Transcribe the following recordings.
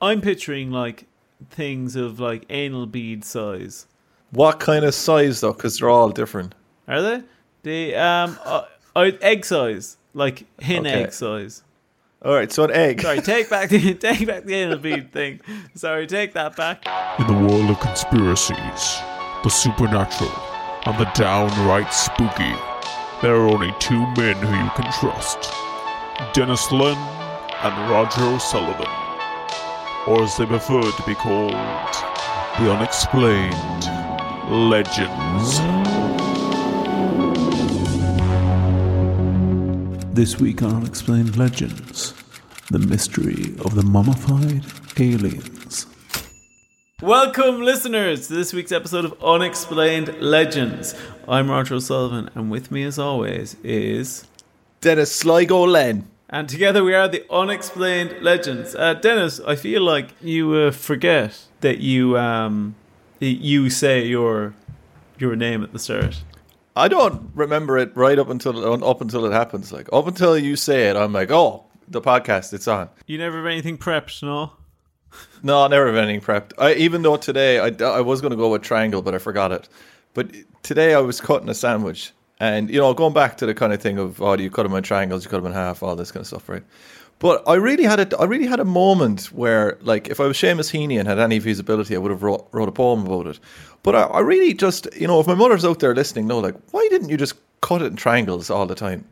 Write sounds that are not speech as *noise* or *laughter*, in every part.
I'm picturing like things of like anal bead size. What kind of size though? Because they're all different. Are they? The um uh, uh, egg size, like hen Okay. egg size. All right, so an egg. Sorry, take back the *laughs* take back the anal bead thing. Sorry, take that back. In the world of conspiracies, the supernatural, and the downright spooky, there are only two men who you can trust Denis Len and Roger O'Sullivan. Or as they prefer to be called, the unexplained legends. This week on Unexplained Legends, the mystery of the mummified aliens. Welcome, listeners, to this week's episode of Unexplained Legends. I'm Roger O'Sullivan, and with me, as always, is. Denis Sligo Len. And together we are the Unexplained Legends. Uh, Denis, I feel like you uh, forget that you um, you say your your name at the start. I don't remember it right up until up until it happens. Like up until you say it, I'm like, oh, the podcast, it's on. You never have anything prepped, no? No, I never have anything prepped. I, even though today I, I was going to go with triangle, but I forgot it. But today I was cutting a sandwich, and you know, going back to the kind of thing of oh, do you cut them in triangles, you cut them in half, all this kind of stuff, right? But I really had a I really had a moment where, like, if I was Seamus Heaney and had any feasibility, I would have wrote, wrote a poem about it. But I, I really just, you know, if my mother's out there listening, no, like, why didn't you just cut it in triangles all the time?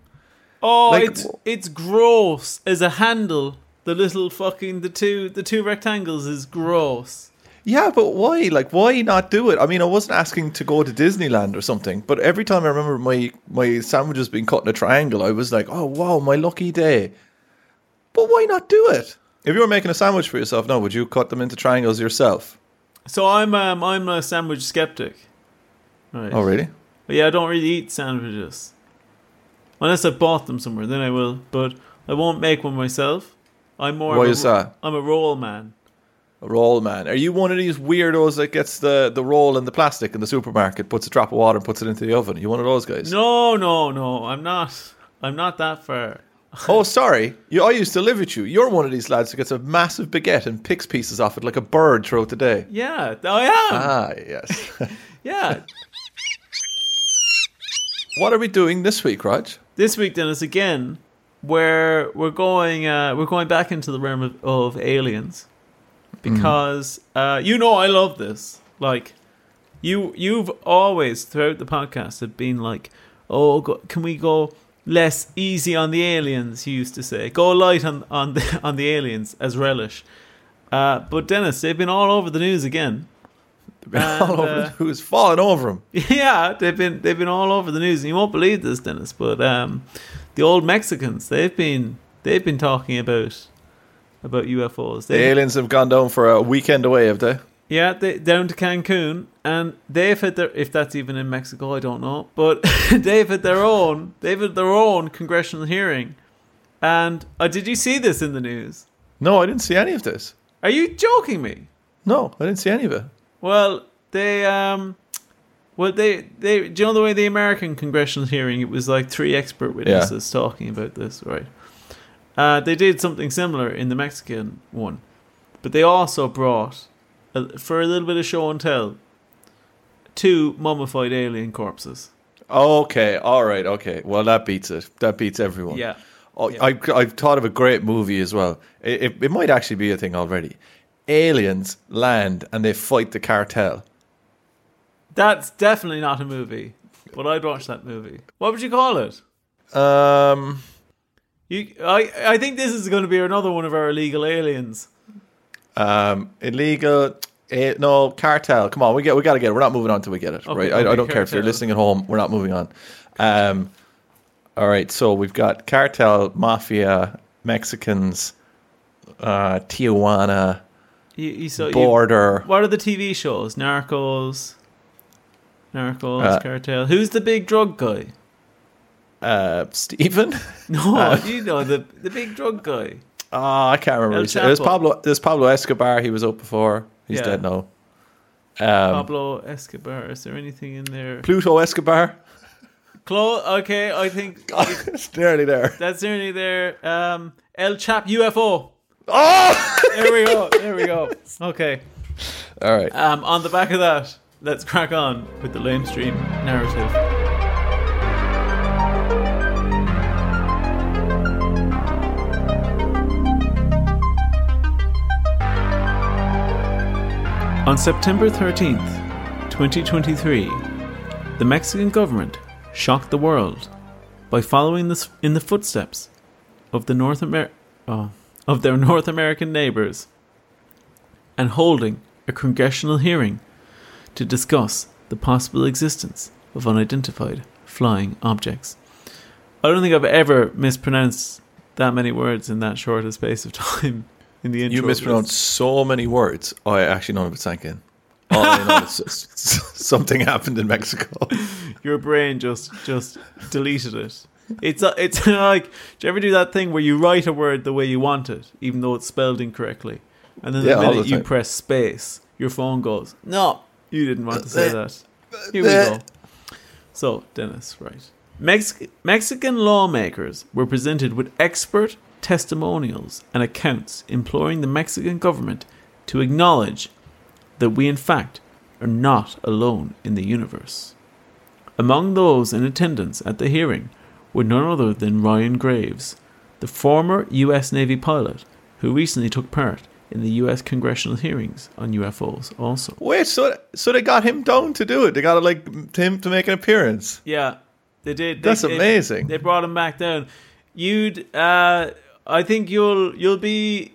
Oh, Like, it's it's gross as a handle. The little fucking the two the two rectangles is gross. Yeah, but why? Like, why not do it? I mean, I wasn't asking to go to Disneyland or something, but every time I remember my my sandwiches being cut in a triangle, I was like, oh wow, my lucky day. But why not do it? If you were making a sandwich for yourself, no, would you cut them into triangles yourself? So I'm um I'm a sandwich skeptic. Right. Oh, really? But yeah, I don't really eat sandwiches. Unless I bought them somewhere, then I will. But I won't make one myself. I'm more. Why of a, is that? I'm a roll man. Roll man. Are you one of these weirdos that gets the, the roll in the plastic in the supermarket, puts a drop of water and puts it into the oven? Are you one of those guys? No, no, no. I'm not. I'm not that far. *laughs* Oh, sorry. You, I used to live with you. You're one of these lads who gets a massive baguette and picks pieces off it like a bird throughout the day. Yeah, I am. Ah, yes. *laughs* yeah. what are we doing this week, Raj? this week, Denis, again, where we're going, uh, we're going back into the realm of, of aliens because uh, you know I love this. Like you, you've always throughout the podcast have been like, "Oh, go, can we go less easy on the aliens?" You used to say, "Go light on on the *laughs* on the aliens" as relish. Uh, but Denis, they've been all over the news again. Been all over uh, the who's falling over him. *laughs* Yeah, they've been they've been all over the news, and you won't believe this, Denis. But um, the old Mexicans, they've been they've been talking about about UFOs. The aliens have gone down for a weekend away, have they? yeah, they, down to Cancun, and they've had their if that's even in Mexico, I don't know, but *laughs* they've had their own they've had their own congressional hearing. And uh, did you see this in the news? No, I didn't see any of this. Are you joking me? No, I didn't see any of it. Well, they um, well they they do you know the way the American congressional hearing it was like three expert witnesses talking about this, right? Uh, they did something similar in the Mexican one, but they also brought a, for a little bit of show and tell two mummified alien corpses. Okay, all right, okay. Well, that beats it. That beats everyone. Yeah. Oh, Yeah. I, I've thought of a great movie as well. It, it, it might actually be a thing already. Aliens land and they fight the cartel. That's definitely not a movie, but I'd watch that movie. What would you call it? Um, You, I, I think this is going to be another one of our illegal aliens. um, illegal. Eh, no cartel. Come on, we get. We got to get it. We're not moving on till we get it. Okay, right? I, I don't care if you're listening at home. We're not moving on. Um, all right. So we've got cartel, mafia, Mexicans, uh, Tijuana, You, you, so you, border. What are the TV shows? Narcos, Narcos, Uh, Cartel. Who's the big drug guy? Uh, Stephen. *laughs* No, uh, you know the the big drug guy. Oh, I can't remember. There's. Pablo. There's Pablo Escobar. He was up before. He's Yeah. dead now. Um, Pablo Escobar. Is there anything in there? Pluto Escobar. Clo- okay, I think *laughs* it's nearly there. that's nearly there. Um, El Chap UFO. Oh! There we go. *laughs* There we go. Okay. All right. Um, on the back of that, let's crack on with the lamestream narrative. On September 13th, 2023, the Mexican government shocked the world by following this in the footsteps of the North Amer- oh, of their *laughs* North American neighbors and holding a congressional hearing to discuss the possible existence of unidentified flying objects. I don't think I've ever mispronounced that many words in that short a space of *laughs* time in the intro. You mispronounced so many words. I actually none of it sank in. All I know is *laughs* *laughs* something happened in Mexico. Your brain just just deleted it. It's a, it's *laughs* like do you ever do that thing where you write a word the way you want it, even though it's spelled incorrectly, and then Yeah, the minute the you press space, your phone goes, "No, you didn't want to say that." Here we Uh, go. So, Denis, right? Mex- Mexican lawmakers were presented with expert testimonials and accounts imploring the Mexican government to acknowledge that we, in fact, are not alone in the universe. Among those in attendance at the hearing were none other than Ryan Graves, the former U.S. Navy pilot who recently took part in the U.S. congressional hearings on UFOs, also. Wait, so so they got him down to do it. They got like him to make an appearance. Yeah, they did. They- That's they- amazing. They brought him back down. You'd, uh, I think you'll you'll be,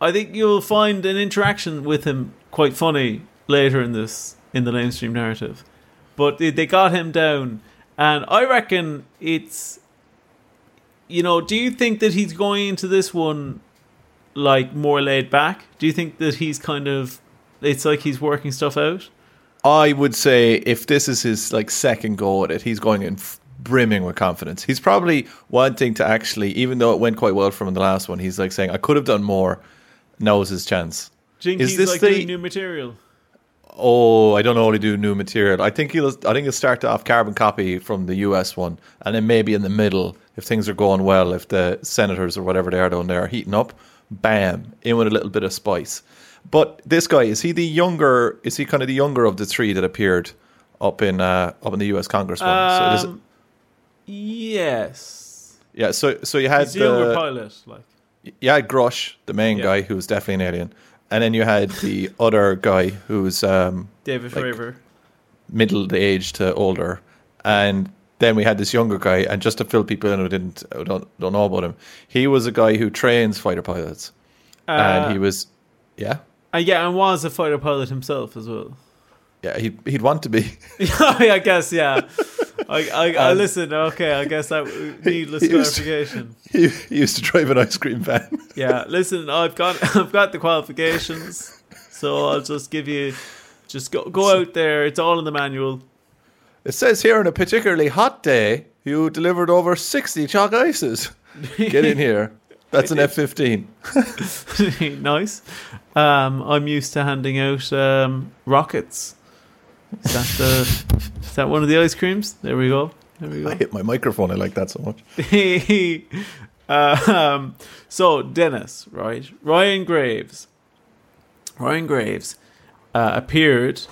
I think you'll find an interaction with him quite funny later in this in the mainstream narrative. But they, they got him down, and I reckon it's, you know, do you think that he's going into this one like more laid back? Do you think that he's kind of, it's like he's working stuff out? I would say if this is his like second go at it, he's going in f- brimming with confidence. He's probably wanting to actually, even though it went quite well for him in the last one, he's like saying, "I could have done more." Now's his chance. Is this like the- new material? Oh, I don't know he do new material. I think he'll. I think he'll start off carbon copy from the US one, and then maybe in the middle, if things are going well, if the senators or whatever they are down there are heating up, bam, in with a little bit of spice. But this guy is he the younger? Is he kind of the younger of the three that appeared up in uh, up in the US Congress one? so Um, yes. yeah. So so you had He's the younger the, pilot. Like, you had Grush, the main Yeah. guy who was definitely an alien, and then you had the *laughs* other guy who's um, David Like- Fravor. middle age to older, and then we had this younger guy. And just to fill people in who didn't who don't don't know about him, he was a guy who trains fighter pilots, and he was, yeah, Uh, yeah, and was a fighter pilot himself as well. yeah, he'd he'd want to be. *laughs* I guess, yeah. *laughs* I, I, I Um, listen. Okay, I guess that needless *laughs* he clarification. he, *laughs* he used to drive an ice cream van. *laughs* Yeah, listen. I've got I've got the qualifications, so I'll just give you. Just go go out there. It's all in the manual. It says here on a particularly hot day, you delivered over sixty chalk ices. Get in here. That's an F fifteen. nice. Um, I'm used to handing out um, rockets. Is that the? Is that one of the ice creams? There we go. There we go. I hit my microphone. I like that so much. *laughs* um, so Denis, right? Ryan Graves. Ryan Graves uh, appeared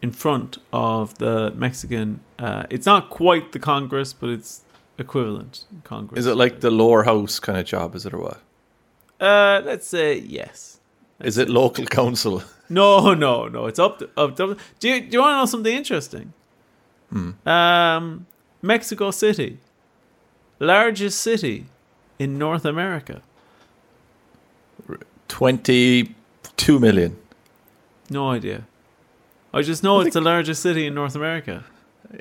in front of the Mexican. Uh, it's not quite the Congress, but it's equivalent Congress. Is it like the lower house kind of job? Is it or what? Uh, let's say yes. Is it local council? No, no, no. It's up to, up to Do you do you want to know something interesting? Um, Mexico City, largest city in North America. Twenty-two million. No idea. I just know it's the largest city in North America.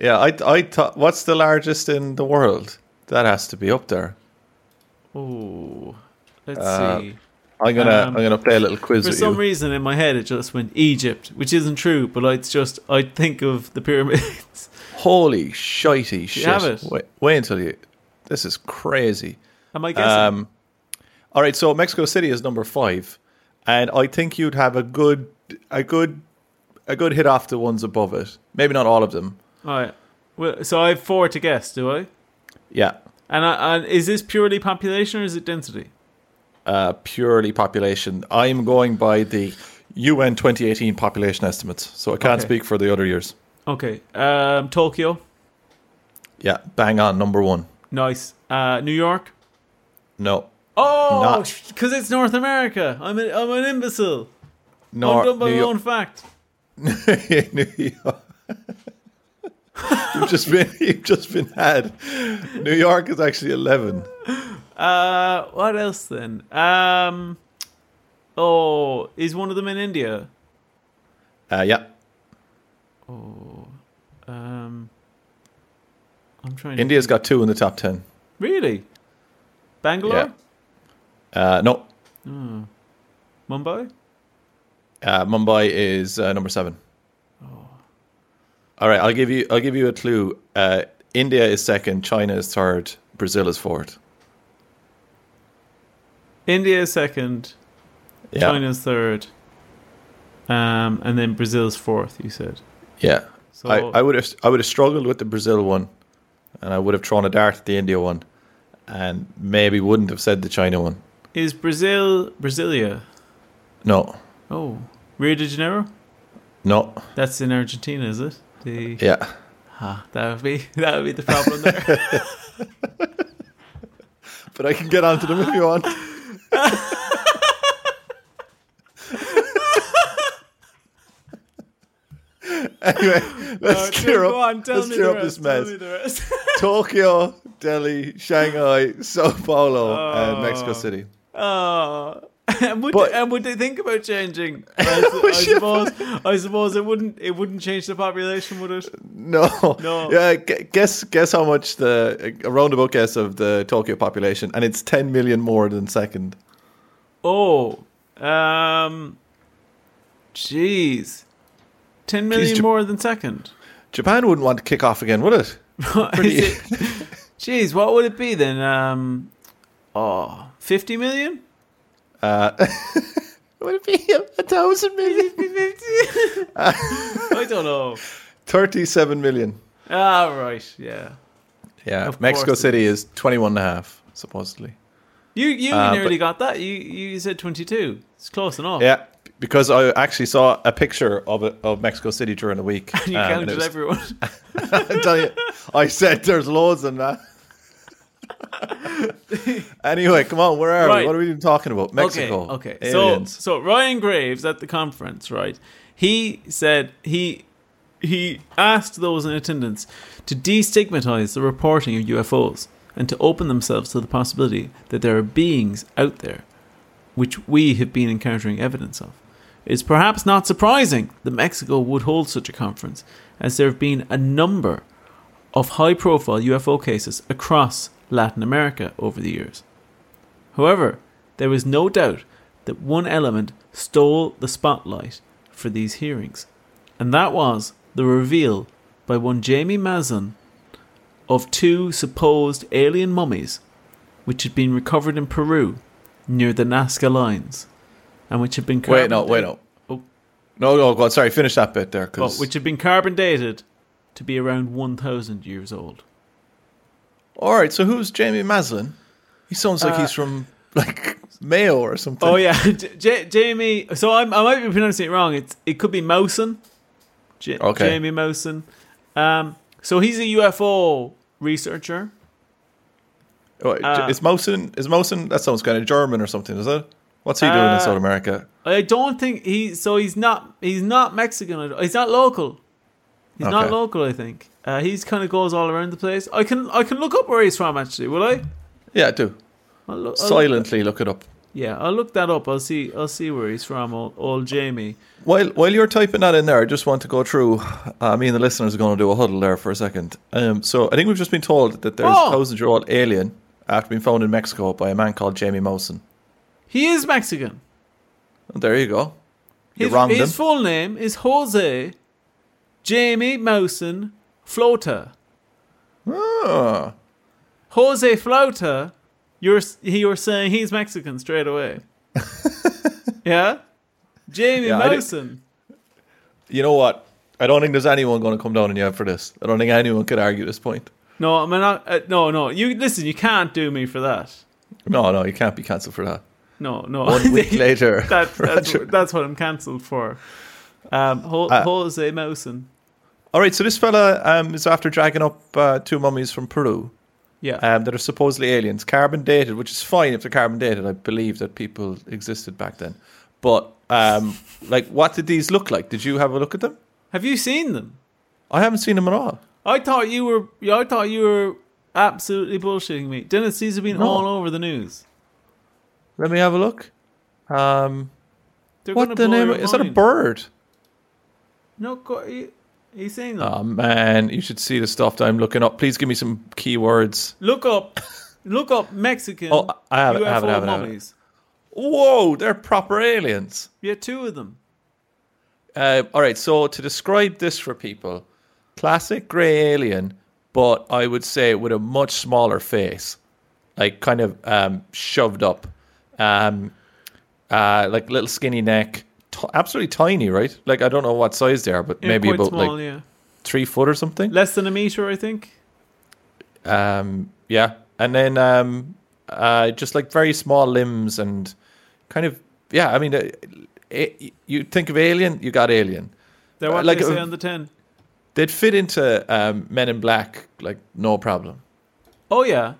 Yeah, I I thought. What's the largest in the world? That has to be up there. Oh, let's Uh, see. I'm gonna Um, I'm gonna play a little quiz For some you. reason in my head it just went Egypt, which isn't true, but it's just I think of the pyramids. *laughs* Holy shitey shit! Wait, wait until you. This is crazy. Am I guessing? Um, all right, so Mexico City is number five, and I think you'd have a good, a good, a good hit off the ones above it. Maybe not all of them. All right. Well, so I have four to guess, do I? Yeah, And, I, and is this purely population or is it density? uh, purely population. I'm going by the UN 2018 population estimates, so I can't Okay. speak for the other years. Okay. Um, Tokyo. Yeah, bang on, number one. Nice. Uh, New York. No. Oh, because it's North America. I'm an, I'm an imbecile. I'm Nor- done by New my York. own fact. *laughs* New York. you've just been you've just been had. New York is actually eleven. Uh, what else then? Um, oh, is one of them in India? Uh, yeah, Um, I'm trying. to India's got two in the top ten. really. Bangalore, Uh, no, Mumbai. uh, Mumbai is uh, number seven. Oh. All right, I'll give you I'll give you a clue. Uh, India is second, China is third, Brazil is fourth. India is second. Yeah, China's third. Um, and then Brazil's fourth. You said. Yeah. So I, I would have I would have struggled with the Brazil one, and I would have thrown a dart at the India one, and maybe wouldn't have said the China one. is Brazil Brasilia? No, Oh, Rio de Janeiro. no, That's in Argentina, is it? The yeah. ah, that would be *laughs* that would be the problem there. *laughs* But I can get onto them if you want. *laughs* anyway, *laughs* let's Uh, clear up. on, tell let's me clear the up rest, this mess. me the rest. *laughs* Tokyo, Delhi, Shanghai, Sao Paulo, and Mexico Oh. City. Oh. *laughs* And would, But- and would they think about changing? I, I suppose. I suppose it wouldn't. It wouldn't change the population, would it? No, No. Yeah, guess guess how much the a roundabout guess of the Tokyo population, and it's ten million more than second. Oh, um, jeez, ten million Jap- more than second. Japan wouldn't want to kick off again, would it? *laughs* Pretty- it- *laughs* Jeez, what would it be then? Um, oh, 50 million? Uh, *laughs* would it be a, thousand million? I don't know. Thirty-seven million. Ah, right, yeah. Yeah, Of Mexico City is twenty-one and a half, supposedly. You you Uh, nearly but- got that. You you said 22. It's close enough. Yeah, because I actually saw a picture of it, of Mexico City during the week. *laughs* You um, and counted was- everyone. *laughs* I tell you, I said there's loads in that. *laughs* anyway, come on, where are Right. we? What are we even talking about? Mexico. Okay, okay. Aliens. So so Ryan Graves at the conference, right? He said he he asked those in attendance to destigmatize the reporting of UFOs and to open themselves to the possibility that there are beings out there which we have been encountering evidence of. It's perhaps not surprising that Mexico would hold such a conference, as there have been a number of high profile UFO cases across Latin America over the years. However, there was no doubt that one element stole the spotlight for these hearings, and that was the reveal by one Jamie Mason of two supposed alien mummies which had been recovered in Peru near the Nazca lines and which had been Wait, no, carbon wait, no. Oh. No, no, go on. Sorry, finish that bit there. oh, Cause, which had been carbon dated to be around 1000 years old. all right, so who's Jamie Maslin? He sounds like Uh, he's from like Mayo or something. Oh yeah, *laughs* J- J- Jamie. So I'm, I might be pronouncing it wrong. It's it could be Maussan. J- Okay. Jamie Maussan. Um, so he's a UFO researcher. Oh, uh, is Mosen? Is Mosen? That sounds kind of German or something. Is it? What's he doing Uh, in South America? I don't think he. So he's not. He's not Mexican. He's not local. He's not local. I think. Uh, he's kind of goes all around the place. I can I can look up where he's from. Actually, will I? Yeah, do I'll look, I'll look- silently look it up. yeah, I'll look that up. I'll see. I'll see where he's from. Old, old Jamie. While while you're typing that in there, I just want to go through. Uh, me and the listeners are going to do a huddle there for a second. Um, so I think we've just been told that there's Oh. a thousand year old alien after being found in Mexico by a man called Jamie Maussan. He is Mexican. There you go. You His, wronged his him. full name is Jose Jamie Maussan Flota. Ah, Jose Flauta, you're you're saying he's Mexican straight away. *laughs* yeah, Jamie Yeah, you know what? I don't think there's anyone going to come down on you for this. I don't think anyone could argue this point. No, I'm not. Uh, no, no. You listen. You can't do me for that. No, no, you can't be cancelled for that. No, no. One *laughs* week later, *laughs* that, that's, that's what I'm cancelled for. Um, Ho- Uh, Jose Maussan. All right, so this fella um, is after dragging up uh, two mummies from Peru Yeah. um, that are supposedly aliens, carbon dated, which is fine if they're carbon dated. I believe that people existed back then. But um, *laughs* like, what did these look like? Did you have a look at them? Have you seen them? I haven't seen them at all. I thought you were. I thought you were absolutely bullshitting me. Dennis, these have been No. all over the news. Let me have a look. Um, They're what the name? Is that a bird? No, you, saying that? Oh man, you should see the stuff that I'm looking up. Please give me some keywords. look up, look up Mexican. Oh, I have it, I have it, I have it, I have it. mummies. Whoa, they're proper aliens. Yeah, two of them. Uh, all right, so to describe this for people, classic grey alien, but I would say with a much smaller face, like kind of um, shoved up, um, uh, like little skinny neck, t- absolutely tiny, right? Like I don't know what size they are, but Yeah, maybe about small, like yeah. three foot or something. Less than a meter, I think. Um, yeah, and then um, uh, just like very small limbs and kind of yeah. I mean, uh, you think of Alien, you got Alien. They're Uh, what like they say a- on the tin. They'd fit into um, Men in Black like no problem. Oh yeah,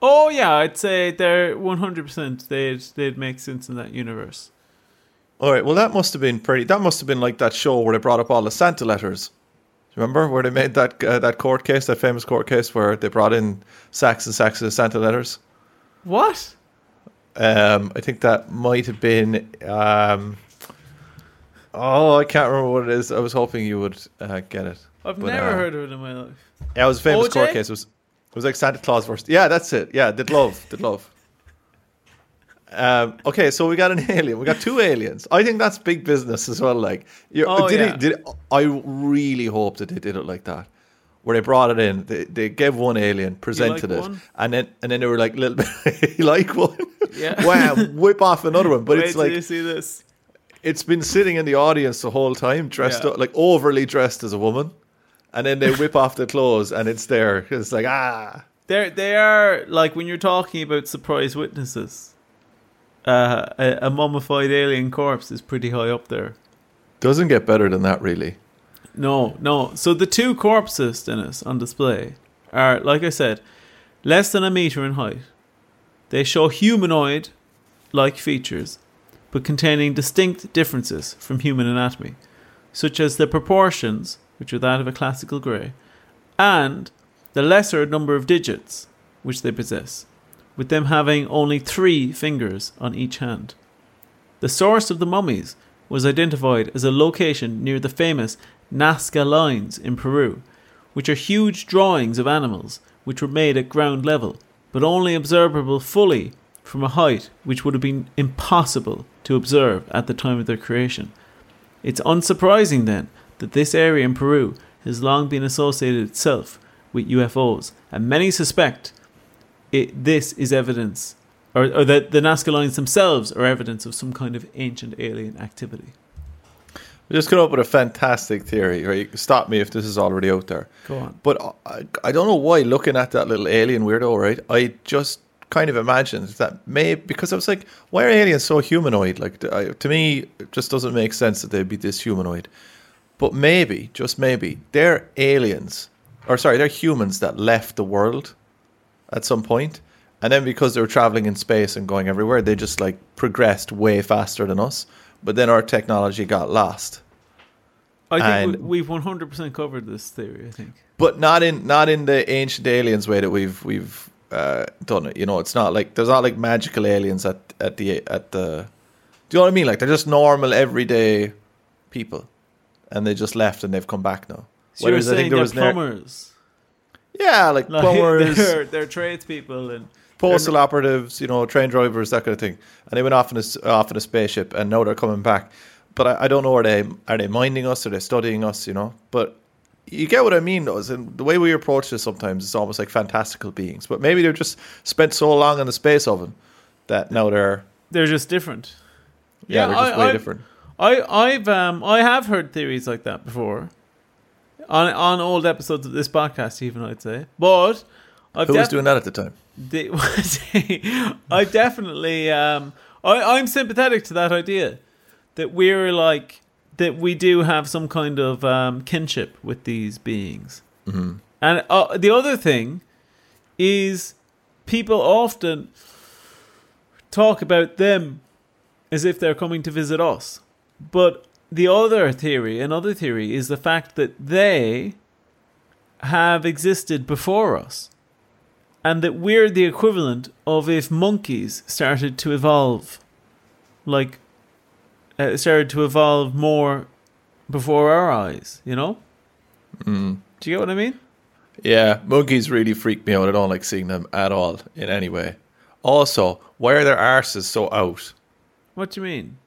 oh yeah. I'd say they're one hundred percent. They'd they'd make sense in that universe. All right, well that must have been pretty. That must have been like that show where they brought up all the Santa letters. Remember where they made that uh, that court case, that famous court case where they brought in sacks and sacks of Santa letters. What? Um, I think that might have been. Um, oh, I can't remember what it is. I was hoping you would uh, get it. I've But, never uh, heard of it in my life. Yeah, it was a famous OJ? court case. It was it was like Santa Claus versus. Yeah, that's it. Yeah, did love, did love. Um, okay, so we got an *laughs* alien. We got two aliens. I think that's big business as well. Like, Oh, did yeah. it, did it, I really hope that they did it like that, where they brought it in. They, they gave one alien, presented it, one? and then and then they were like, little bit, you *laughs* like one? Yeah. wow, whip off another one. But *laughs* Wait it's like you see this. It's been sitting in the audience the whole time, dressed Yeah. up like overly dressed as a woman, and then they whip off the clothes, and it's there. *laughs* It's like ah. They're they are like when you're talking about surprise witnesses. Uh, a, a mummified alien corpse is pretty high up there. Doesn't get better than that, really. No, no. So the two corpses, Denis, on display are, like I said, less than a meter in height. They show humanoid like features, but containing distinct differences from human anatomy, such as the proportions, which are that of a classical grey, and the lesser number of digits which they possess, with them having only three fingers on each hand. The source of the mummies was identified as a location near the famous Nazca lines in Peru, which are huge drawings of animals which were made at ground level, but only observable fully from a height which would have been impossible to observe at the time of their creation. It's unsurprising then that this area in Peru has long been associated itself with UFOs, and many suspect it, this is evidence, or, or that the Nazca lines themselves are evidence of some kind of ancient alien activity. We just come up with a fantastic theory. Right? Stop me if this is already out there. Go on. But I, I don't know why, looking at that little alien weirdo, right? I just kind of imagined that may because I was like, why are aliens so humanoid? Like I, to me, it just doesn't make sense that they'd be this humanoid. But maybe, just maybe, they're aliens, or sorry, they're humans that left the world at some point, and then because they were traveling in space and going everywhere, they just like progressed way faster than us. But then our technology got lost. I think And- we, we've 100% covered this theory, I think. but not in not in the ancient aliens way that we've we've uh, done it. You know, it's not like there's not like magical aliens at at the at the. Do you know what I mean? Like they're just normal everyday people, and they just left and they've come back now. So you're Whereas I saying think there they're was ne'er- plumbers. yeah, like, Like, *laughs* plumbers, they're, they're tradespeople and postal operatives, you know, train drivers, that kind of thing. And they went off in a s- off in a spaceship, and now they're coming back. But I, I don't know are they are they minding us? Are they studying us? You know, but. You get what I mean, though. is in the way we approach this sometimes, it's almost like fantastical beings. But maybe they've just spent so long in the space oven that now they're they're just different. yeah, they're just I- way I- different. I, I've um I have heard theories like that before. On on old episodes of this podcast, even I'd say. But I've Who was doing that at the time? the- *laughs* I definitely um I, I'm sympathetic to that idea that we're like that we do have some kind of um, kinship with these beings. Mm-hmm. And uh, the other thing is people often talk about them as if they're coming to visit us. But the other theory, another theory, is the fact that they have existed before us. And that we're the equivalent of if monkeys started to evolve. Like, uh, started to evolve more before our eyes, you know? Mm. Do you get what I mean? Yeah, monkeys really freak me out. I don't like seeing them at all in any way. Also, why are their arses so out? What do you mean?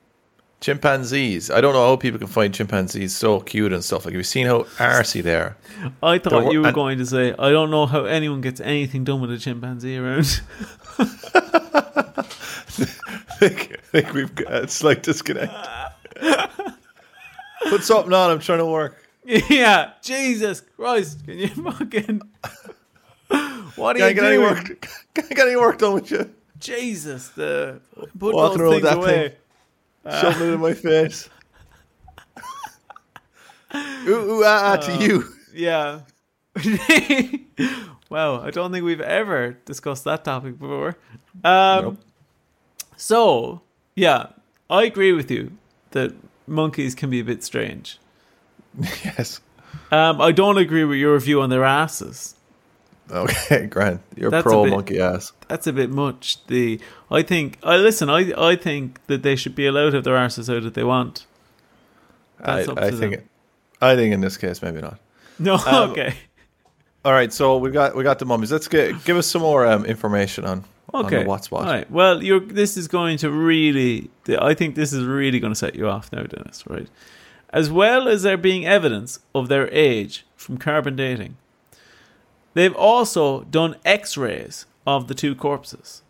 Chimpanzees. I don't know how people can find chimpanzees so cute and stuff. Like, have you seen how arsey they are? I thought you were and- going to say, I don't know how anyone gets anything done with a chimpanzee around. *laughs* *laughs* *laughs* I think we've got a slight disconnect. Put something on. I'm trying to work. yeah, Jesus Christ, can you *laughs* fucking. What are Can I you get any doing? work? *laughs* Can I get any work done with you? Jesus, the put Walking those things that away. thing. Shoving it in my face. ooh, ooh, ah, ah, to you. Yeah. wow, I don't think we've ever discussed that topic before. Um, Nope. So, yeah, I agree with you that monkeys can be a bit strange. *laughs* Yes. Um, I don't agree with your view on their asses. Okay, *laughs* Grant. You're That's a pro bit- monkey ass. That's a bit much. The I think I listen. I I think that they should be allowed to have their asses out if they want. I, That's up I to think. them. I think in this case, maybe not. No, Um, *laughs* okay, All right, so we got we got the mummies. Let's get give us some more um, information on on okay. the what's what. All right. Well, you're. This is going to really. I think this is really going to set you off now, Denis. Right. As well as there being evidence of their age from carbon dating, they've also done X-rays of the two corpses,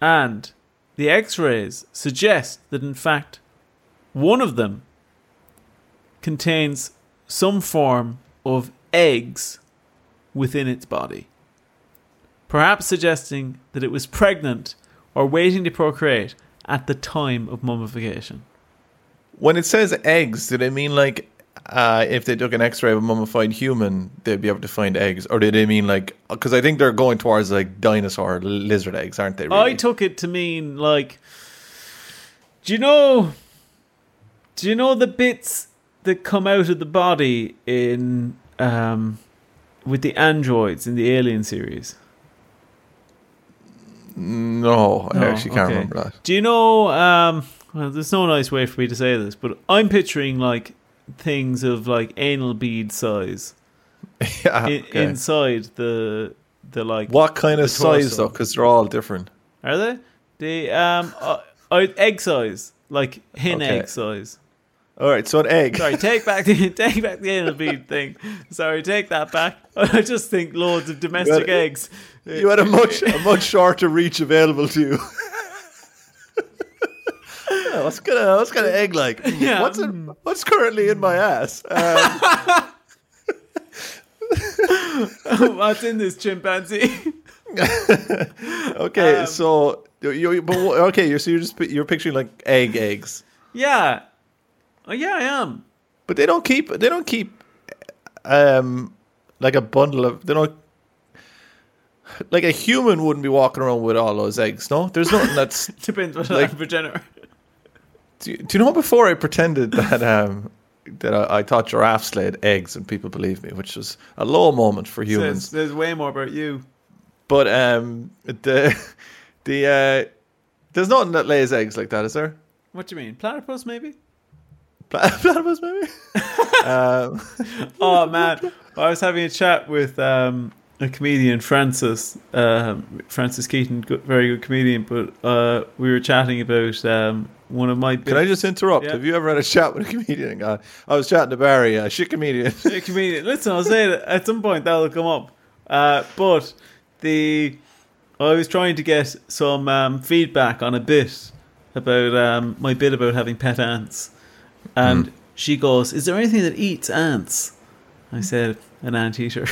and the X-rays suggest that in fact one of them contains some form of eggs within its body perhaps suggesting that it was pregnant or waiting to procreate at the time of mummification. When it says eggs, do they mean like uh, if they took an X-ray of a mummified human, they'd be able to find eggs, or do they mean like? Because I think they're going towards like dinosaur lizard eggs, aren't they? Really? I took it to mean like, do you know? Do you know the bits that come out of the body in um, with the androids in the Alien series? No, I No, actually can't okay. remember that. Do you know? Um, well, there's no nice way for me to say this, but I'm picturing like things of like anal bead size *laughs* yeah. in, okay. inside the the like what kind of size though? Because they're all different. Are they? The um uh, egg size, like hen Okay. egg size. All right, so an egg. Sorry, take back the *laughs* take back the anal bead thing. Sorry, take that back. *laughs* I just think loads of domestic Well, eggs. You had a much a *laughs* much shorter reach available to you. Yeah, what's kind of what's kind of egg like? Yeah. What's in, what's currently in my ass? Um, What's in this chimpanzee? okay, Um, so you, you but okay, you're so you're just you're picturing like egg eggs, yeah, oh, yeah, I am. but they don't keep they don't keep um like a bundle of they don't like a human wouldn't be walking around with all those eggs. No, there's nothing that's *laughs* Depends what Like- of progenitor. Do you, do you know before I pretended that um that I, I thought giraffes laid eggs and people believed me, which was a low moment for humans. There's way more about you. But um the the uh there's nothing that lays eggs like that, is there? What do you mean? Platypus, maybe? Pla- *laughs* Platypus, maybe. um, *laughs* Oh man, I was having a chat with um, a comedian, Francis. Um, Francis Keaton, good, very good comedian. But uh, we were chatting about um, one of my. can I just interrupt? Yeah. Have you ever had a chat with a comedian? and gone, I was chatting to Barry, a shit comedian. a comedian? Listen, I'll say it at some point that'll come up. Uh, but the I was trying to get some um, feedback on a bit about um, my bit about having pet ants, and she goes, "Is there anything that eats ants?" I said, "An anteater."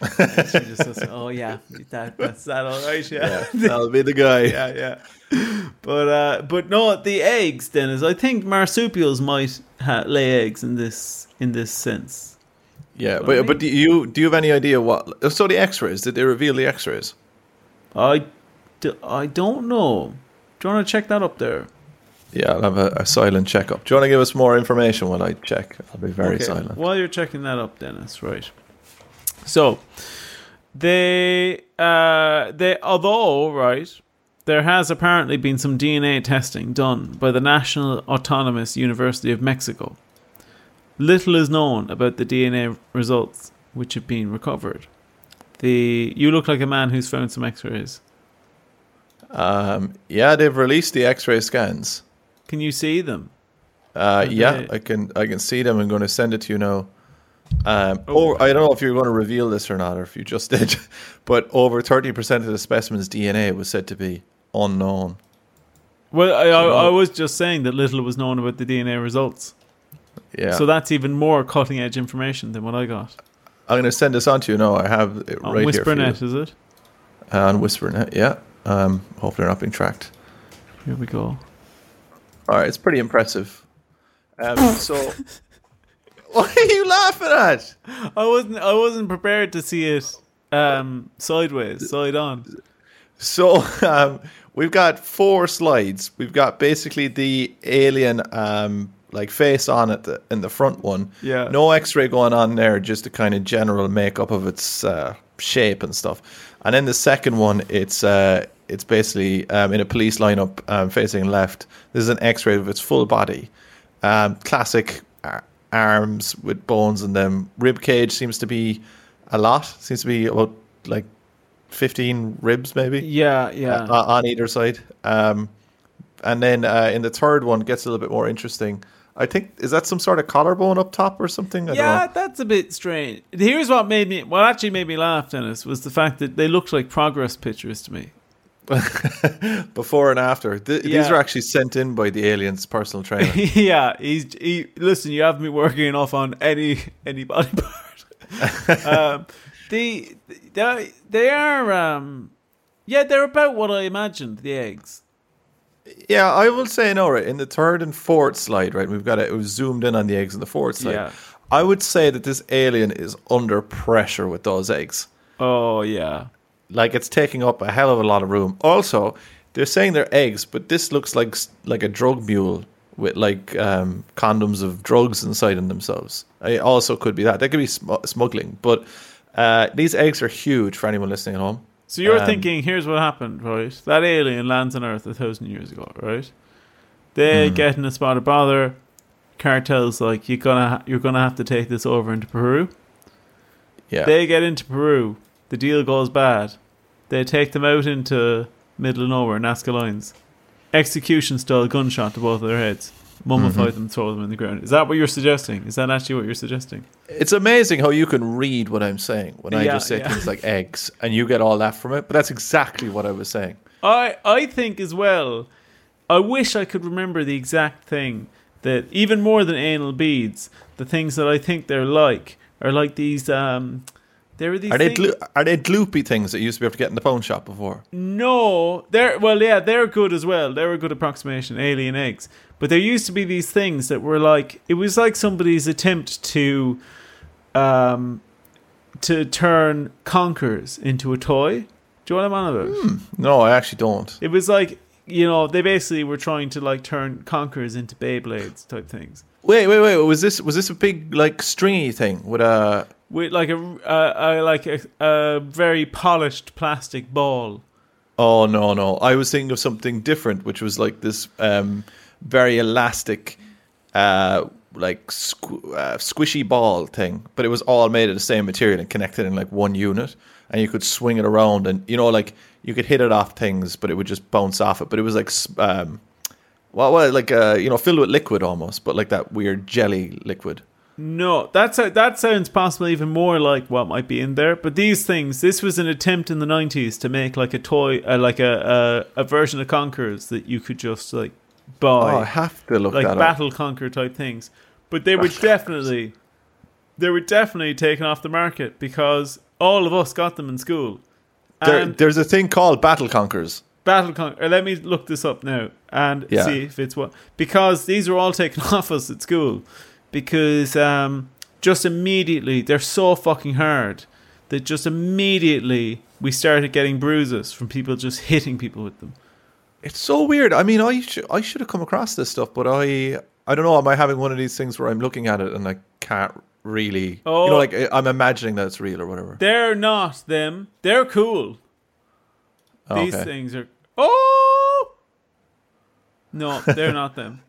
And *laughs* she just says, "Oh yeah, that, that's that all right, yeah." Yeah, that'll be the guy. *laughs* yeah, yeah. But uh, but no, the eggs, Denis. I think marsupials might ha- lay eggs in this in this sense. Yeah, I but but do you do you have any idea what? So the X-rays did they reveal the X-rays? I I don't know. Do you want to check that up there? Yeah, I'll have a, a silent checkup. Do you want to give us more information while I check? I'll be very Okay, silent. While you're checking that up, Denis, right? So they uh they although right there has apparently been some DNA testing done by the National Autonomous University of Mexico. Little is known about the DNA results which have been recovered. The you look like a man who's found some X-rays. Um, yeah, they've released the X-ray scans. Can you see them? Uh, yeah, I can I can see them. I'm going to send it to you now. Um, Oh. Or I don't know if you're going to reveal this or not, or if you just did. *laughs* But over 30% of the specimen's DNA was said to be unknown. Well, I, I, I was just saying that little was known about the DNA results. Yeah, So that's even more cutting edge information than what I got. I'm going to send this on to you now. I have it On right here for you. WhisperNet, is it? Uh, on WhisperNet, yeah. Um, hope they're not being tracked. Here we go. All right, it's pretty impressive. Um, *laughs* so, what are you laughing at? I wasn't I wasn't prepared to see it um, sideways, side on. So um, we've got four slides. We've got basically the alien um, like face on at the in the front one. Yeah. No X-ray going on there, just a kind of general makeup of its uh, shape and stuff. And then the second one, it's uh, it's basically um, in a police lineup um, facing left. This is an X-ray of its full body. Um, classic arms with bones in them. Rib cage seems to be a lot. Seems to be about like fifteen ribs, maybe Yeah, yeah. uh, on either side. Um, and then uh, in the third one gets a little bit more interesting. I think is that some sort of collarbone up top or something. I yeah, that's a bit strange. Here's what made me what actually made me laugh, Denis, was the fact that they looked like progress pictures to me. *laughs* Before and after, Th- these are actually sent in by the alien's personal trainer. *laughs* yeah, he's he, listen. You have me working enough on any any body part. *laughs* um, the they they are um, yeah, they're about what I imagined. The eggs. yeah, I will say no. Right in the third and fourth slide, right, we've got it. It was zoomed in on the eggs in the fourth slide. Yeah. I would say that this alien is under pressure with those eggs. Oh yeah, like it's taking up a hell of a lot of room. Also, they're saying they're eggs, but this looks like like a drug mule with like um, condoms of drugs inside in themselves. It also could be that. That could be sm- smuggling, but uh, these eggs are huge for anyone listening at home. So you're Um, thinking, here's what happened, right? That alien lands on Earth a thousand years ago, right? They Hmm. get in a spot of bother. Cartels like you're gonna ha- you're gonna have to take this over into Peru. Yeah, They get into Peru. The deal goes bad. They take them out into middle of nowhere, Nazca Lines. Execution style gunshot to both of their heads. Mummify Mm-hmm. them, throw them in the ground. Is that what you're suggesting? Is that actually what you're suggesting? it's amazing how you can read what I'm saying when I just say yeah. things like eggs, and you get all that from it. But that's exactly what I was saying. I I think as well. I wish I could remember the exact thing that even more than anal beads, the things that I think they're like are like these. Um, there are these. Are they are they gloopy things that you used to be able to get in the pawn shop before? No, they're well, yeah, they're good as well. They're a good approximation, alien eggs. But there used to be these things that were like it was like somebody's attempt to, um, to turn conkers into a toy. Do you know what I'm on about? No, I actually don't. It was like you know they basically were trying to like turn conkers into Beyblades type things Wait, wait, wait. Was this was this a big like stringy thing with a? With like a, a, like a, a very polished plastic ball. Oh no, no. I was thinking of something different, which was like this um, very elastic, uh, like squ- uh, squishy ball thing, but it was all made of the same material and connected in like one unit, and you could swing it around, and you know, like you could hit it off things, but it would just bounce off it. But it was like, um, well, well, like uh, you know, filled with liquid almost, but like that weird jelly liquid. No, that's a, that sounds possibly even more like what might be in there. But these things, this was an attempt in the nineties to make like a toy, uh, like a, a a version of Conquerors that you could just like Oh, I buy, have to look like that up. battle conquer type things. But they were *laughs* definitely, they were definitely taken off the market because all of us got them in school. There, there's a thing called battle Conquerors. Battle Con. Or let me look this up now and Yeah. see if it's what because these were all taken *laughs* off us at school because um, just immediately they're so fucking hard that just immediately we started getting bruises from people just hitting people with them. It's so weird. I mean, I sh- I should have come across this stuff, but I I don't know. Am I having one of these things where I'm looking at it and I can't really, Oh. you know, like I'm imagining that it's real or whatever. They're not them. They're cool. These things are. Oh no, they're not them.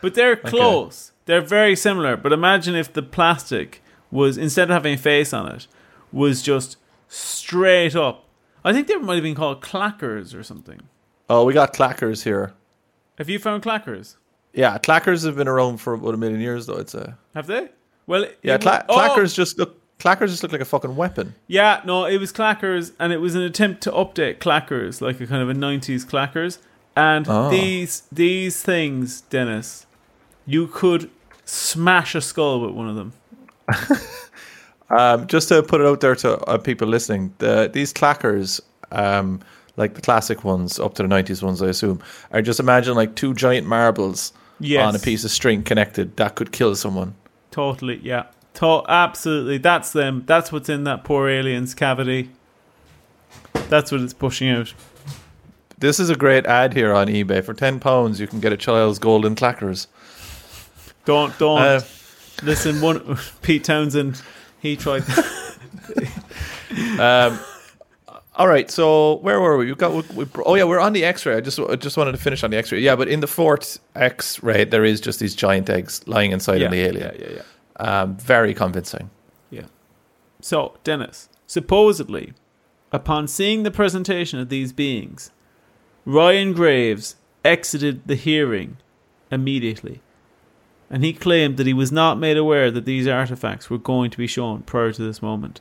But they're *laughs* close. They're very similar. But imagine if the plastic was instead of having a face on it, was just straight up. I think they might have been called clackers or something. Oh, we got clackers here. Have you found clackers? Yeah, clackers have been around for about a million years, though. I'd say. Have they? Well, Yeah, was- oh! clackers just look. Clackers just look like a fucking weapon. Yeah, no, it was Clackers, and it was an attempt to update Clackers, like a kind of a '90s Clackers. And Oh. these these things, Denis, you could smash a skull with one of them. *laughs* Um, just to put it out there to uh, people listening, the, these clackers, um, like the classic ones, up to the nineties ones, I assume, are just imagine like two giant marbles Yes. on a piece of string connected that could kill someone. Totally, yeah, to- absolutely. That's them. That's what's in that poor alien's cavity. That's what it's pushing out. This is a great ad here on eBay. For ten pounds, you can get a child's golden clackers. Don't don't Uh, listen. One *laughs* Pete Townshend, he tried. *laughs* um, *laughs* all right, so where were we? We got. We, we, oh yeah, we're on the X-ray. I just I just wanted to finish on the X-ray. Yeah, but in the fourth X-ray, there is just these giant eggs lying inside yeah, of the alien. yeah, yeah, yeah. Um, very convincing. Yeah. So, Denis, supposedly, upon seeing the presentation of these beings, Ryan Graves exited the hearing immediately. And he claimed that he was not made aware that these artifacts were going to be shown prior to this moment.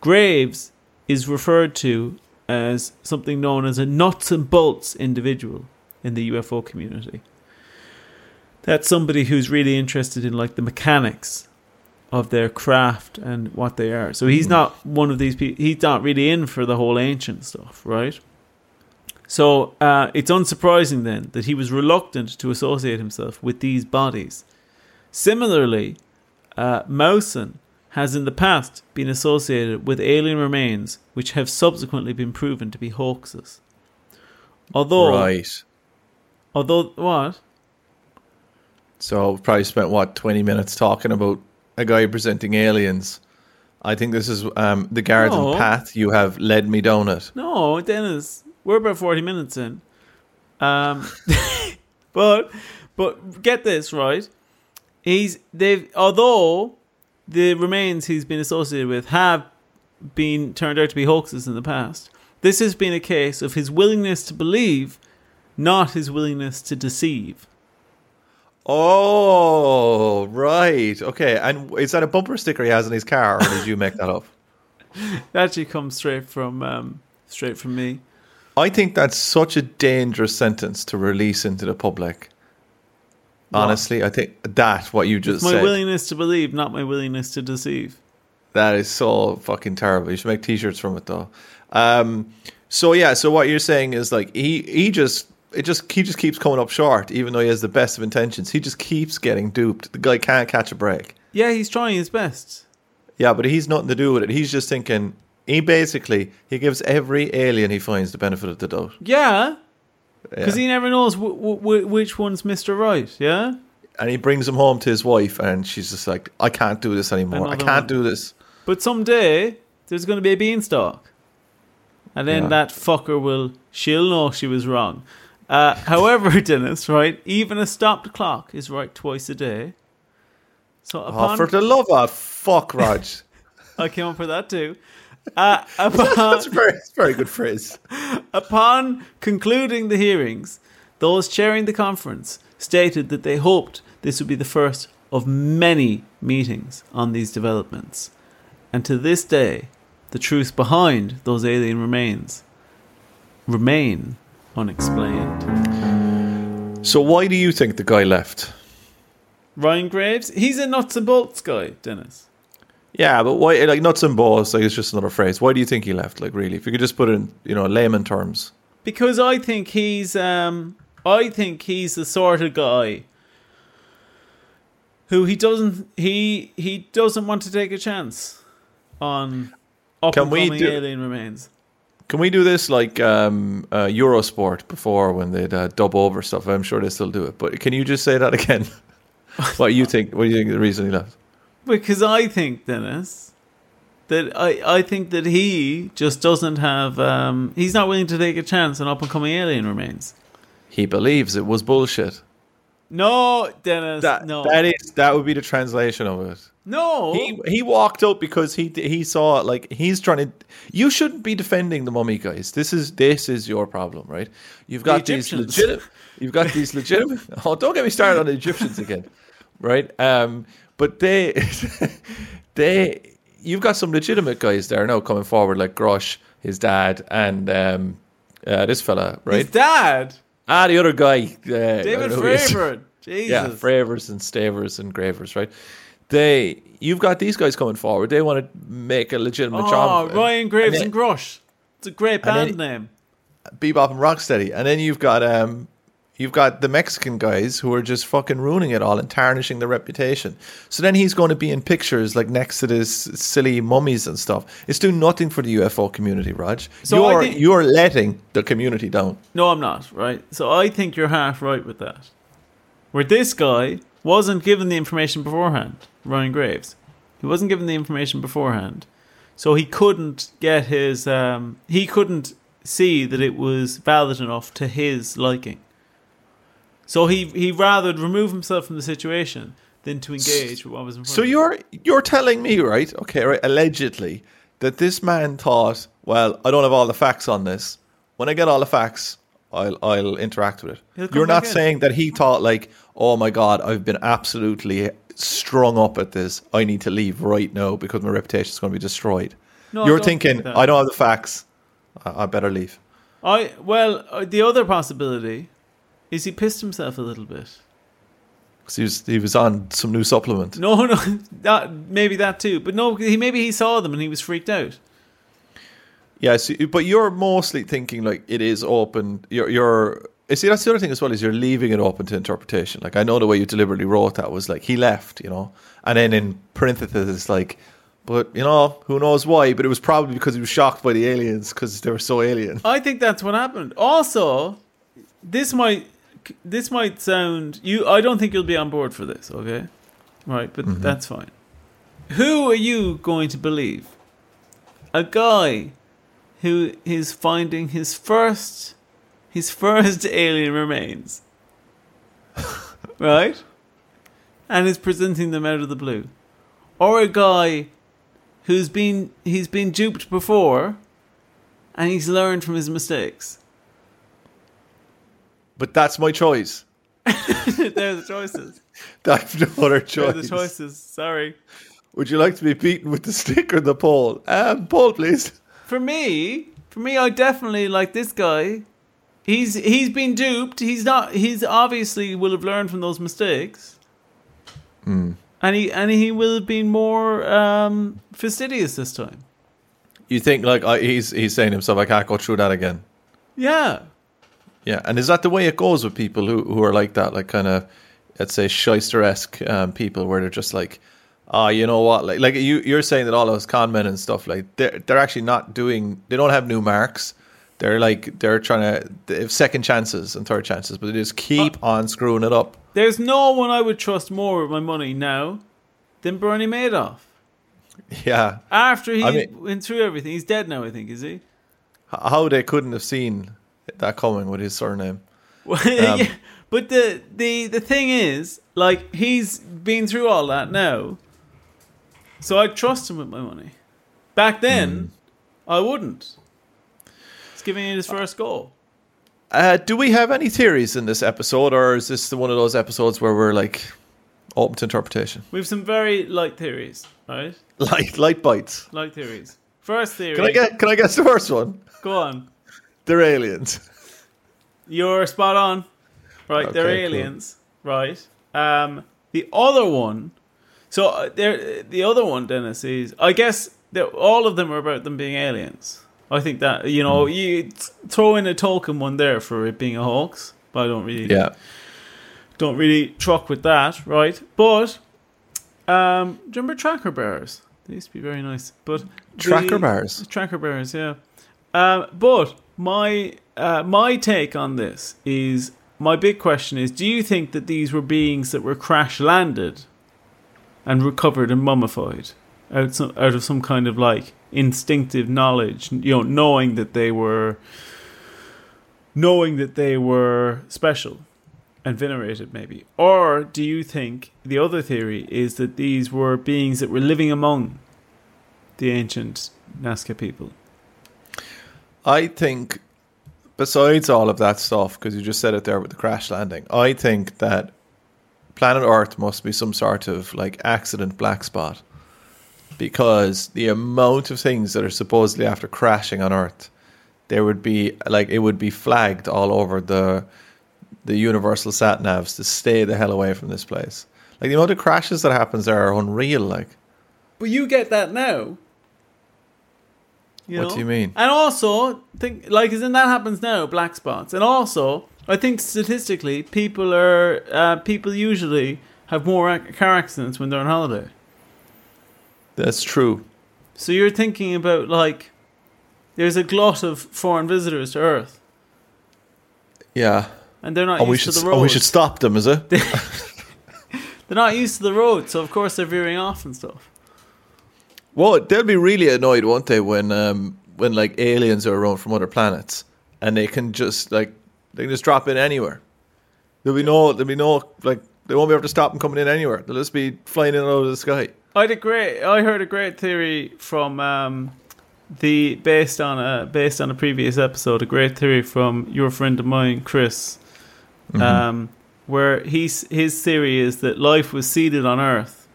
Graves is referred to as something known as a nuts and bolts individual in the UFO community. That's somebody who's really interested in like the mechanics of their craft and what they are. So he's hmm. not one of these people. He's not really in for the whole ancient stuff, right? So uh, it's unsurprising then that he was reluctant to associate himself with these bodies. Similarly, uh, Maussan has in the past been associated with alien remains which have subsequently been proven to be hoaxes. Although, Right. although what? So we've probably spent what twenty minutes talking about a guy presenting aliens. I think this is um, the garden No. path you have led me down it. No, Denis, we're about forty minutes in. Um, *laughs* but but get this right. He's they've although the remains he's been associated with have been turned out to be hoaxes in the past. This has been a case of his willingness to believe, not his willingness to deceive. Oh, right. Okay. And is that a bumper sticker he has in his car, or did you make that up? *laughs* That actually comes straight from um, straight from me. I think that's such a dangerous sentence to release into the public. Honestly, I think that what you just My said willingness to believe, not my willingness to deceive. that is so fucking terrible. You should make t-shirts from it though. Um, so yeah, so what you're saying is like he he just it just he just keeps coming up short, even though he has the best of intentions. He just keeps getting duped. The guy can't catch a break. Yeah, he's trying his best. Yeah, but he's nothing to do with it. He's just thinking. He basically he gives every alien he finds the benefit of the doubt. Yeah, Yeah. because he never knows w- w- which one's Mister Right. Yeah, and he brings him home to his wife, and she's just like, "I can't do this anymore. I can't one. do this." but someday there's going to be a beanstalk, and then Yeah. that fucker will. She'll know she was wrong. Uh, *laughs* however, Denis, right? Even a stopped clock is right twice a day. So Oh, upon for the love of fuck, Raj. *laughs* I came up with that too. Uh, *laughs* upon, That's a very, very good phrase. Upon concluding the hearings, those chairing the conference stated that they hoped this would be the first of many meetings on these developments. And to this day, the truth behind those alien remains remain unexplained. So, why do you think the guy left? Ryan Graves, he's a nuts and bolts guy, Denis. Yeah, but why? Like nuts and bolts. Like it's just another phrase. Why do you think he left? Like really, if you could just put it in, you know, layman terms. Because I think he's um I think he's the sort of guy who he doesn't he he doesn't want to take a chance on up Can and we do- alien remains. Can we do this like um, uh, Eurosport before when they'd uh, dub over stuff? I'm sure they still do it. But can you just say that *laughs* again? *laughs* what you think? What do you think the reason he left? Because I think, Denis, that I, I think that he just doesn't have um he's not willing to take a chance on up and coming alien remains. He believes it was bullshit. No, Denis. That no. that is that would be the translation of it. no. He he walked up because he he saw it like he's trying to. You shouldn't be defending the mummy guys. This is this is your problem, right? You've got these legitimate. You've got these legitimate. *laughs* Oh, don't get me started on the Egyptians again, right? Um, but they *laughs* they you've got some legitimate guys there now coming forward like Grusch, his dad, and um, uh, this fella, right? His dad, ah, the other guy, uh, David don't know who he is. Fravor. *laughs* Jesus. Yeah, Fravers and Stavers and Gravers, right? They, you've got these guys coming forward. They want to make a legitimate Oh, job. it. Ryan Graves And and, Grusch. It's a great band then- name. Bebop and Rocksteady, and then you've got um, you've got the Mexican guys who are just fucking ruining it all and tarnishing the reputation. So then he's going to be in pictures like next to this silly mummies and stuff. It's doing nothing for the UFO community, Raj. So you're think- you're letting the community down. No, I'm not, right? So I think you're half right with that. Where this guy wasn't given the information beforehand, Ryan Graves. He wasn't given the information beforehand. So he couldn't get his um he couldn't see that it was valid enough to his liking. So he he rather remove himself from the situation than to engage with what was in front So of him. you're you're telling me, right? Okay, right. Allegedly, that this man thought, well, I don't have all the facts on this. When I get all the facts, I'll I'll interact with it. You're not saying that he thought like, oh my god, I've been absolutely strung up at this. I need to leave right now because my reputation is going to be destroyed. No, You're thinking, think. I don't have the facts. I, I better leave. I well, uh, the other possibility is he pissed himself a little bit. 'Cause he was he was on some new supplement. No, no, *laughs* that maybe that too. But no, he maybe he saw them and he was freaked out. Yeah, so, but you're mostly thinking like it is open. You're, you're. See, that's the other thing as well is you're leaving it open to interpretation. Like I know the way you deliberately wrote that was like he left, you know, and then in parentheses it's like, but you know, who knows why? But it was probably because he was shocked by the aliens because they were so alien. I think that's what happened. Also, this might this might sound you. I don't think you'll be on board for this. Okay, right, but mm-hmm. that's fine. Who are you going to believe? A guy who is finding his first his first *laughs* alien remains, *laughs* right, and is presenting them out of the blue, or a guy who's been he's been duped before, and he's learned from his mistakes. But that's my choice. *laughs* They're the choices. I've no other They're choice. the choices. Sorry. Would you like to be beaten with the stick or the pole? Um, pole, please. For me, for me, I definitely like this guy. He's he's been duped. He's not. He's obviously will have learned from those mistakes. Hmm. And he and he will have been more um, fastidious this time. You think like I, he's he's saying to himself, I can't go through that again. Yeah. Yeah, and is that the way it goes with people who, who are like that, like kind of, let's say, shyster esque um, people, where they're just like, ah, you know what, like like you you're saying that all those con men and stuff, like they're they're actually not doing, they don't have new marks. They're like they're trying to they have second chances and third chances, but they just keep on screwing it up. There's no one I would trust more with my money now than Bernie Madoff. Yeah, After he I mean- went through everything, he's dead now. I think is he? How they couldn't have seen that coming with his surname. Well, *laughs* yeah, but the the the thing is, like he's been through all that now, so I trust him with my money. Back then, I wouldn't. He's giving it his first goal. Uh, do we have any theories in this episode, or is this one of those episodes where we're like open to interpretation? We have some very light theories, right? *laughs* Light light bites. Light theories. First theory. Can I get can I guess the first one? Go on. They're aliens. *laughs* You're spot on. Right, they're Okay, cool. aliens. Right. Um, the other one So uh, there, the other one, Denis, is I guess that all of them are about them being aliens. I think that you know you th- throw in a token one there for it being a hoax, but I don't really Yeah. don't really truck with that, right? But um, do you remember tracker bears? They used to be very nice, but Tracker the- bears? tracker bears, yeah. Um, but my uh, my take on this is my big question is: Do you think that these were beings that were crash landed and recovered and mummified out some, out of some kind of like instinctive knowledge, you know, knowing that they were knowing that they were special and venerated maybe? Or do you think the other theory is that these were beings that were living among the ancient Nazca people I think, besides all of that stuff, because you just said it there with the crash landing, I think that planet Earth must be some sort of like accident black spot. Because the amount of things that are supposedly after crashing on Earth, there would be like it would be flagged all over the the universal sat navs to stay the hell away from this place. Like the amount of crashes that happens there are unreal. Like, but you get that now you What do you mean? and also think like isn't that happens now black spots and also I think statistically people are uh, people usually have more car accidents when they're on holiday that's true. So you're thinking about like there's a glut of foreign visitors to Earth, Yeah. and they're not And we used should to the oh, road. we should stop them, is it? *laughs* They're not used to the road, so of course they're veering off and stuff. Well, they'll be really annoyed, won't they, when um, when like aliens are around from other planets and they can just like they can just drop in anywhere. There'll be no there'll be no like they won't be able to stop them coming in anywhere. They'll just be flying in out of the sky. I had a great. I heard a great theory from um, the based on a based on a previous episode. A great theory from your friend of mine, Chris, um, where he's his theory is that life was seeded on Earth,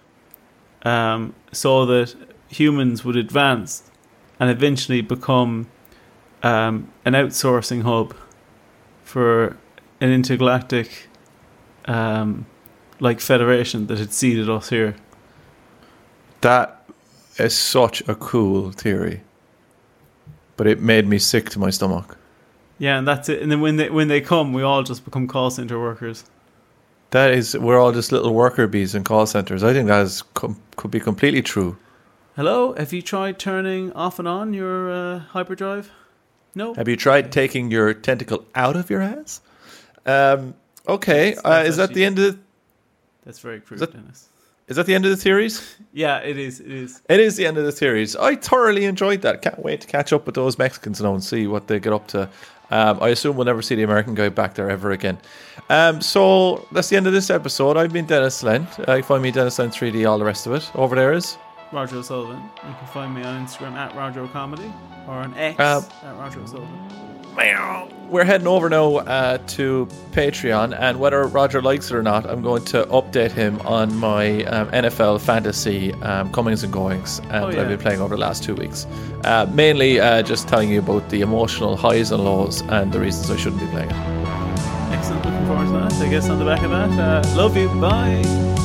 um, so that humans would advance and eventually become um, an outsourcing hub for an intergalactic um, like federation that had seeded us here. That is such a cool theory. But it made me sick to my stomach. Yeah, and that's it. And then when they when they come, we all just become call center workers. That is, we're all just little worker bees in call centers. I think that is com- could be completely true. Hello, have you tried turning off and on your uh, hyperdrive? No. Have you tried taking your tentacle out of your ass? Um, okay, That's- uh, that's is that the end of the, That's very crude, that- Denis. is that the end of the series? *laughs* Yeah, it is. It is. It is the end of the series. I thoroughly enjoyed that. Can't wait to catch up with those Mexicans now and see what they get up to. Um, I assume we'll never see the American guy back there ever again. Um, so that's the end of this episode. I've been Denis Len. Uh, find me Denis Len 3D. All the rest of it over there is. Roger O'Sullivan. You can find me on Instagram at Roger Comedy or on X Um, at Roger O'Sullivan. We're heading over now uh, to Patreon, and whether Roger likes it or not, I'm going to update him on my um, NFL fantasy um, comings and goings um, Oh, that. I've been playing over the last two weeks. Uh, mainly uh, just telling you about the emotional highs and lows and the reasons I shouldn't be playing it. Excellent. Looking forward to that. I guess on the back of that. Uh, love you. Bye.